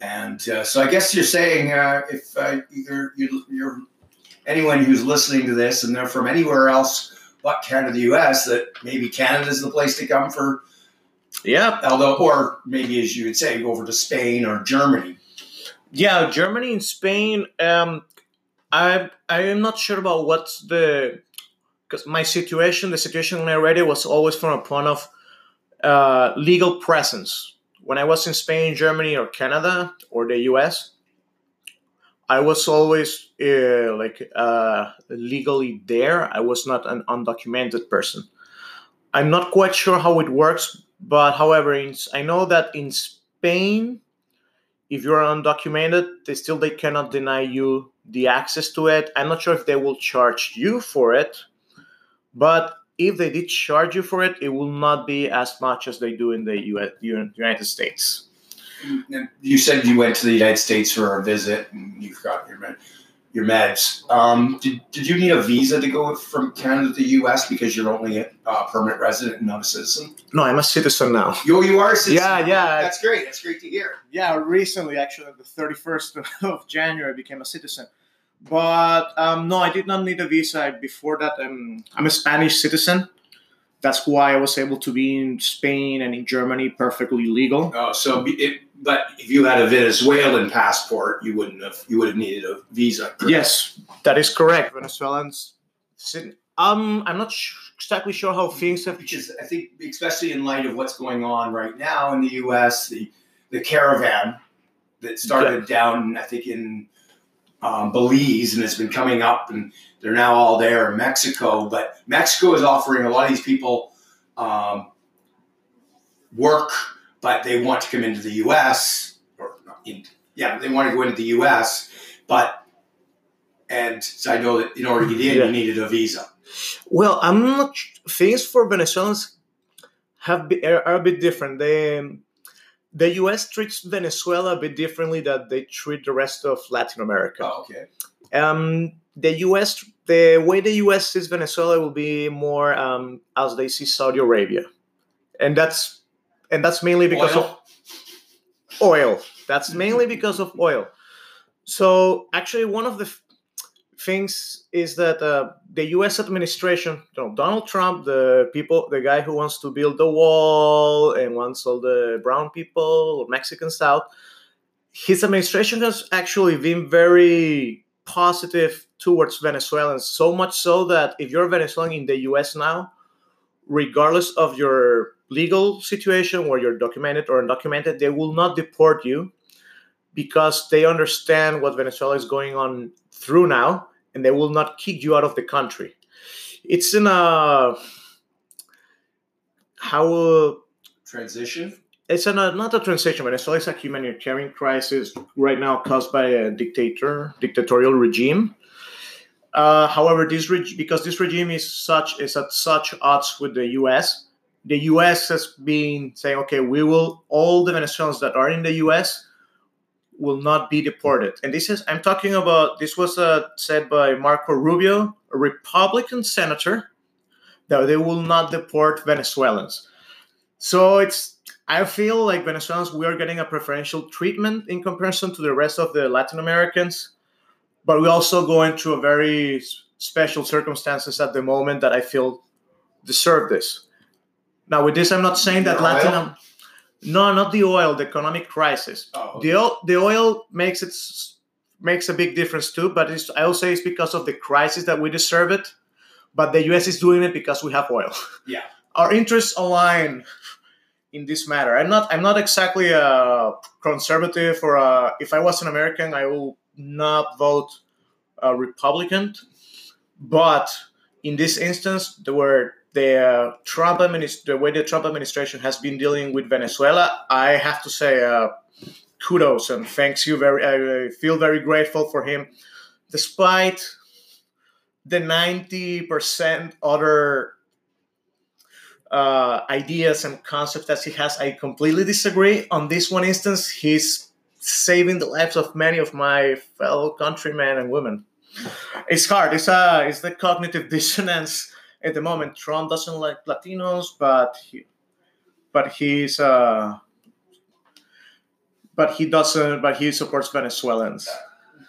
And uh, so I guess you're saying uh, if uh, you're, you're anyone who's listening to this and they're from anywhere else but Canada, the U.S., that maybe Canada is the place to come for. Yeah. Although, or maybe as you would say, go over to Spain or Germany yeah, Germany and Spain. Um, I I am not sure about what's the because my situation, the situation when I read it was always from a point of uh, legal presence. When I was in Spain, Germany, or Canada, or the U.S., I was always uh, like uh, legally there. I was not an undocumented person. I'm not quite sure how it works, but however, in, I know that in Spain if you're undocumented, they still they cannot deny you the access to it. I'm not sure if they will charge you for it, but if they did charge you for it, it will not be as much as they do in the US, United States. You said you went to the United States for a visit and you forgot your your meds. Um, did, did you need a visa to go from Canada to the U.S. because you're only a uh, permanent resident and not a citizen? No, I'm a citizen now. You, you are a citizen? Yeah, yeah. That's great. That's great to hear. Yeah, recently, actually, the 31st of January, I became a citizen. But um, no, I did not need a visa. Before that, um, I'm a Spanish citizen. That's why I was able to be in Spain and in Germany perfectly legal. Oh, so it, but if you had a Venezuelan passport, you wouldn't have. You would have needed a visa. Yes, that is correct. Venezuelans. Um, I'm not sh- exactly sure how things have. Which is, I think, especially in light of what's going on right now in the U.S., the the caravan that started yeah. down, I think, in um, Belize and has been coming up, and they're now all there in Mexico. But Mexico is offering a lot of these people um, work but they want to come into the U.S. or in, yeah, they want to go into the U.S. But and so I know that in order to get in, yeah. you needed a visa. Well, I'm not. Things for Venezuelans have be, are, are a bit different. They, the U.S. treats Venezuela a bit differently than they treat the rest of Latin America. Oh, okay. Um, the U.S. the way the U.S. sees Venezuela will be more um, as they see Saudi Arabia, and that's and that's mainly because Oil? of oil. That's mainly because of oil. So actually, one of the f- things is that uh, the U.S. administration, you know, Donald Trump, the people, the guy who wants to build the wall and wants all the brown people, Mexicans out, his administration has actually been very positive towards Venezuelans. So much so that if you're Venezuelan in the U.S. now, regardless of your legal situation, where you're documented or undocumented, they will not deport you because they understand what Venezuela is going on through now, and they will not kick you out of the country. It's in a how uh, Transition. it's an, not a transition. Venezuela is a humanitarian crisis right now caused by a dictator, dictatorial regime. Uh, however, this reg- because this regime is such is at such odds with the U.S., the U.S. has been saying, okay, we will all the Venezuelans that are in the U.S. will not be deported. And this is I'm talking about. This was uh, said by Marco Rubio, a Republican senator, that they will not deport Venezuelans. So it's I feel like Venezuelans we are getting a preferential treatment in comparison to the rest of the Latin Americans, but we're also going through a very special circumstances at the moment that I feel deserve this. Now, with this, I'm not saying that Latin. No, not the oil. The economic crisis. Oh, The oil, the oil makes it makes a big difference too, but I will say it's because of the crisis that we deserve it. But the U.S. is doing it because we have oil. Yeah. our interests align in this matter. I'm not. I'm not exactly a conservative or a, if I was an American, I will not vote a Republican. But in this instance, the where the Trump administ- the way the Trump administration has been dealing with Venezuela, I have to say uh, kudos and thanks you very. I feel very grateful for him, despite the ninety percent other uh, ideas and concepts that he has. I completely disagree. On this one instance, he's saving the lives of many of my fellow countrymen and women. It's hard. It's uh, it's the cognitive dissonance at the moment. Trump doesn't like Latinos, but he, but he's uh, but he doesn't. But he supports Venezuelans.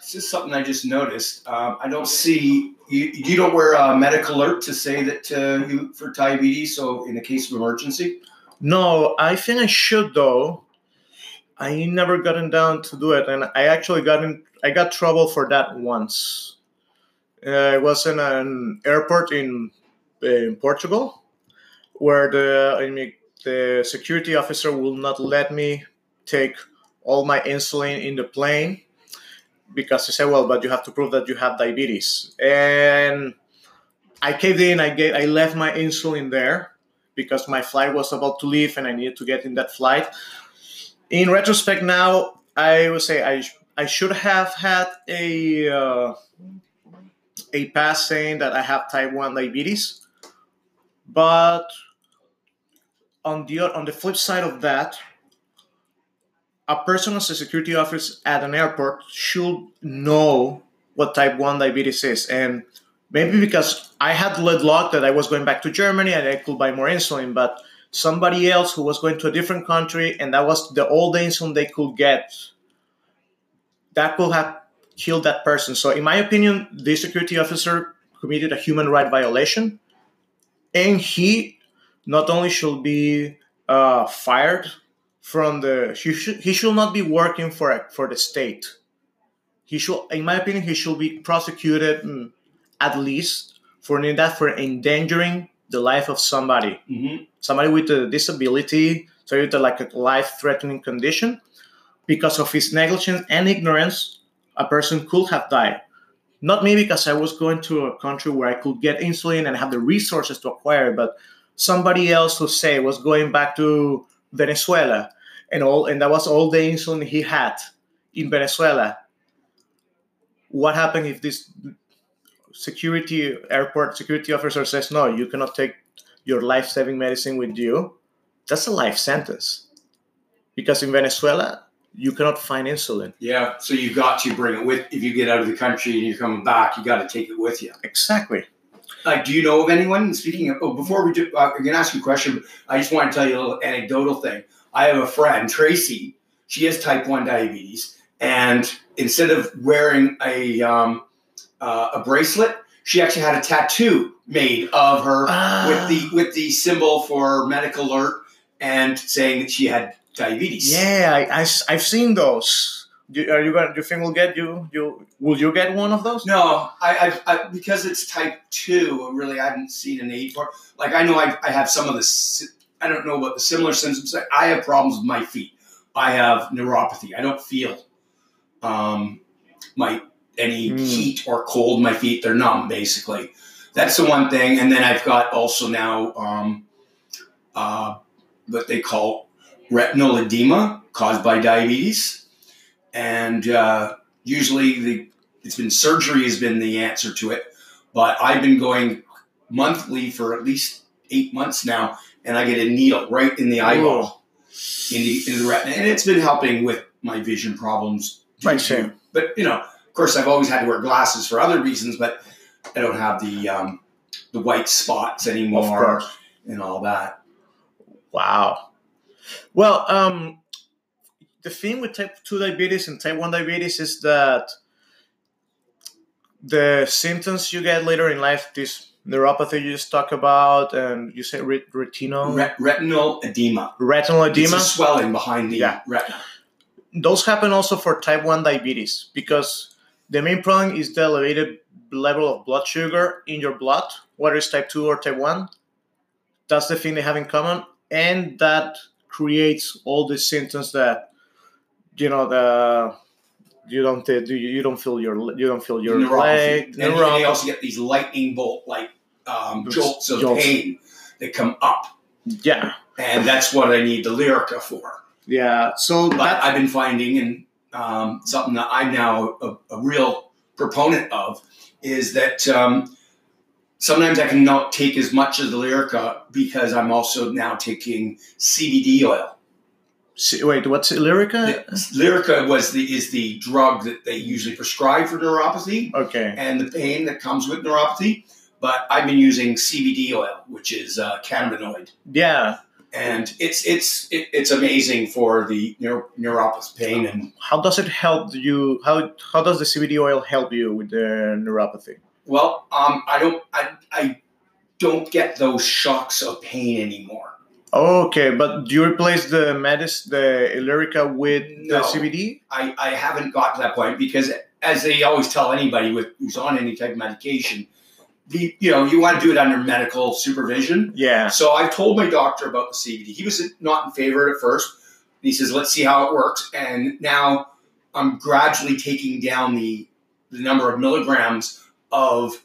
This is something I just noticed. Um, I don't see you. You don't wear a medical alert to say that uh, you for diabetes. So in a case of emergency, No, I think I should though. I never gotten down to do it, and I actually got in. I got trouble for that once. Uh, I was in an airport in in Portugal, where the I mean, the security officer will not let me take all my insulin in the plane because he said, "Well, but you have to prove that you have diabetes." And I caved in. I gave. I left my insulin there because my flight was about to leave and I needed to get in that flight. In retrospect, now I would say I I should have had a uh, a pass saying that I have type one diabetes, but on the on the flip side of that, a person as a security officer at an airport should know what type one diabetes is and maybe because I had let lock that I was going back to Germany and I could buy more insulin, but somebody else who was going to a different country and that was the all the insulin they could get, that could have killed that person. So, in my opinion, the security officer committed a human right violation, and he not only should be uh, fired from the he should he should not be working for for the state. He should, in my opinion, he should be prosecuted. mm, at least for that for endangering the life of somebody mm-hmm. somebody with a disability so with a, like a life-threatening condition because of his negligence and ignorance a person could have died not me because i was going to a country where i could get insulin and have the resources to acquire it but somebody else who say was going back to venezuela and all and that was all the insulin he had in venezuela. What happened if this security airport security officer says no you cannot take your life-saving medicine with you that's a life sentence. Because in venezuela you cannot find insulin yeah. So you got to bring it with if you get out of the country and you're coming back. You got to take it with you. exactly Like, do you know of anyone? Speaking of, oh, before we do, uh, I'm going to ask you a question. I just want to tell you a little anecdotal thing. I have a friend, Tracy. She has type one diabetes, and instead of wearing a um, uh, a bracelet, she actually had a tattoo made of her Ah. with the with the symbol for medical alert and saying that she had diabetes. Yeah, I, I, have seen those. Do, are you gonna? Do you think we'll get you? You will you get one of those? No, I, I, I because it's type two. Really, I haven't seen a need for. Like I know I, I have some of the. I don't know about the similar symptoms. I have problems with my feet. I have neuropathy. I don't feel um, my any Mm. heat or cold my feet. They're numb, basically. That's the one thing. And then I've got also now um, uh, what they call retinal edema caused by diabetes, and uh, usually the it's been surgery has been the answer to it. But I've been going monthly for at least eight months now, and I get a needle right in the eyeball, in the in the retina, and it's been helping with my vision problems. Right, same. But you know, of course, I've always had to wear glasses for other reasons, but I don't have the um, the white spots anymore and all that. Wow. Well, um, the thing with type 2 diabetes and type 1 diabetes is that the symptoms you get later in life, this neuropathy you just talked about, and you say ret- retinal, Ret- retinal edema. retinal edema, It's swelling behind the Yeah. retina. those happen also for type 1 diabetes because the main problem is the elevated level of blood sugar in your blood, whether it's type 2 or type 1. That's the thing they have in common. And that creates all the symptoms that, you know, the you don't you you don't feel your you don't feel your neuropathy. leg And then they also get these lightning bolt like um, jolts of jolts. pain that come up, yeah and that's what I need the Lyrica for. yeah so But that I've been finding, and um, something that I'm now a, a real proponent of, is that um, sometimes I can not take as much of the Lyrica because I'm also now taking CBD oil. wait what's lyrica Lyrica was the is the drug that they usually prescribe for neuropathy okay and the pain that comes with neuropathy. But I've been using CBD oil, which is uh, cannabinoid, yeah and it's it's it, it's amazing for the neuro, neuropathy pain and how does it help you how how does the cbd oil help you with the neuropathy Well, um, I don't, I, I don't get those shocks of pain anymore. Okay, but do you replace the medis, the Lyrica with the CBD? I, I haven't got to that point because, as they always tell anybody with who's on any type of medication, the you know you want to do it under medical supervision. Yeah. So I told my doctor about the CBD. He was not in favor at first. He says, "Let's see how it works." And now I'm gradually taking down the the number of milligrams of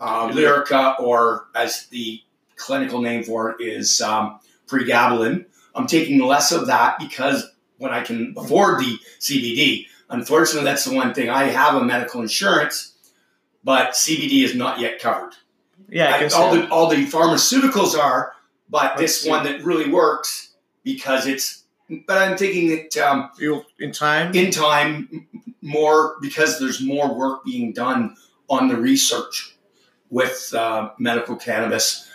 uh, Lyrica, or as the clinical name for it is um, pregabalin. I'm taking less of that because when I can afford the CBD, unfortunately, that's the one thing I have a medical insurance, but CBD is not yet covered. Yeah, I all the all the pharmaceuticals are, but this one that really works because it's. But I'm thinking that um, in time. in time more because there's more work being done on the research with uh, medical cannabis,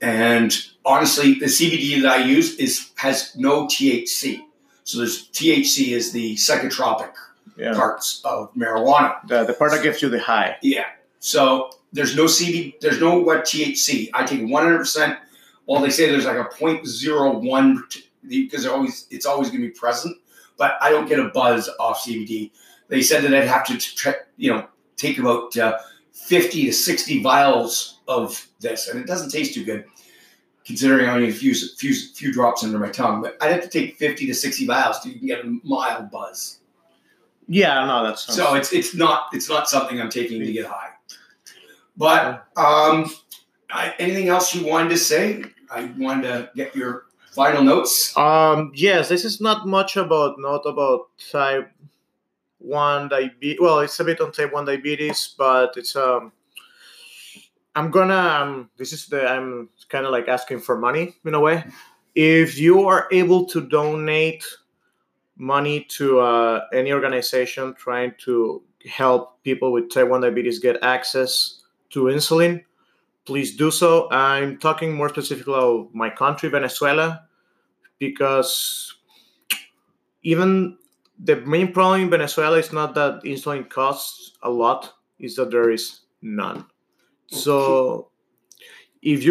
and honestly, the CBD that I use is has no THC. So there's THC is the psychotropic yeah. parts of marijuana. The, the part that gives you the high. Yeah. So there's no CBD. there's no what THC. I take 100. percent Well, they say there's like a 0.01 because always it's always going to be present, but I don't get a buzz off CBD. They said that I'd have to you know take about uh, 50 to 60 vials of this, and it doesn't taste too good. Considering I only a few, few, few drops under my tongue, but I'd have to take 50 to 60 vials to get a mild buzz. Yeah, no, that's So it's it's not it's not something I'm taking to get high. But um, I, anything else you wanted to say? I wanted to get your final notes. Um, yes, this is not much about not about type one diabetes. Well, it's a bit on type one diabetes, but it's um. I'm gonna. Um, this is the. I'm kind of like asking for money in a way. If you are able to donate money to uh, any organization trying to help people with type one diabetes get access to insulin, please do so. I'm talking more specifically about my country, Venezuela, because even the main problem in Venezuela is not that insulin costs a lot, is that there is none. So if you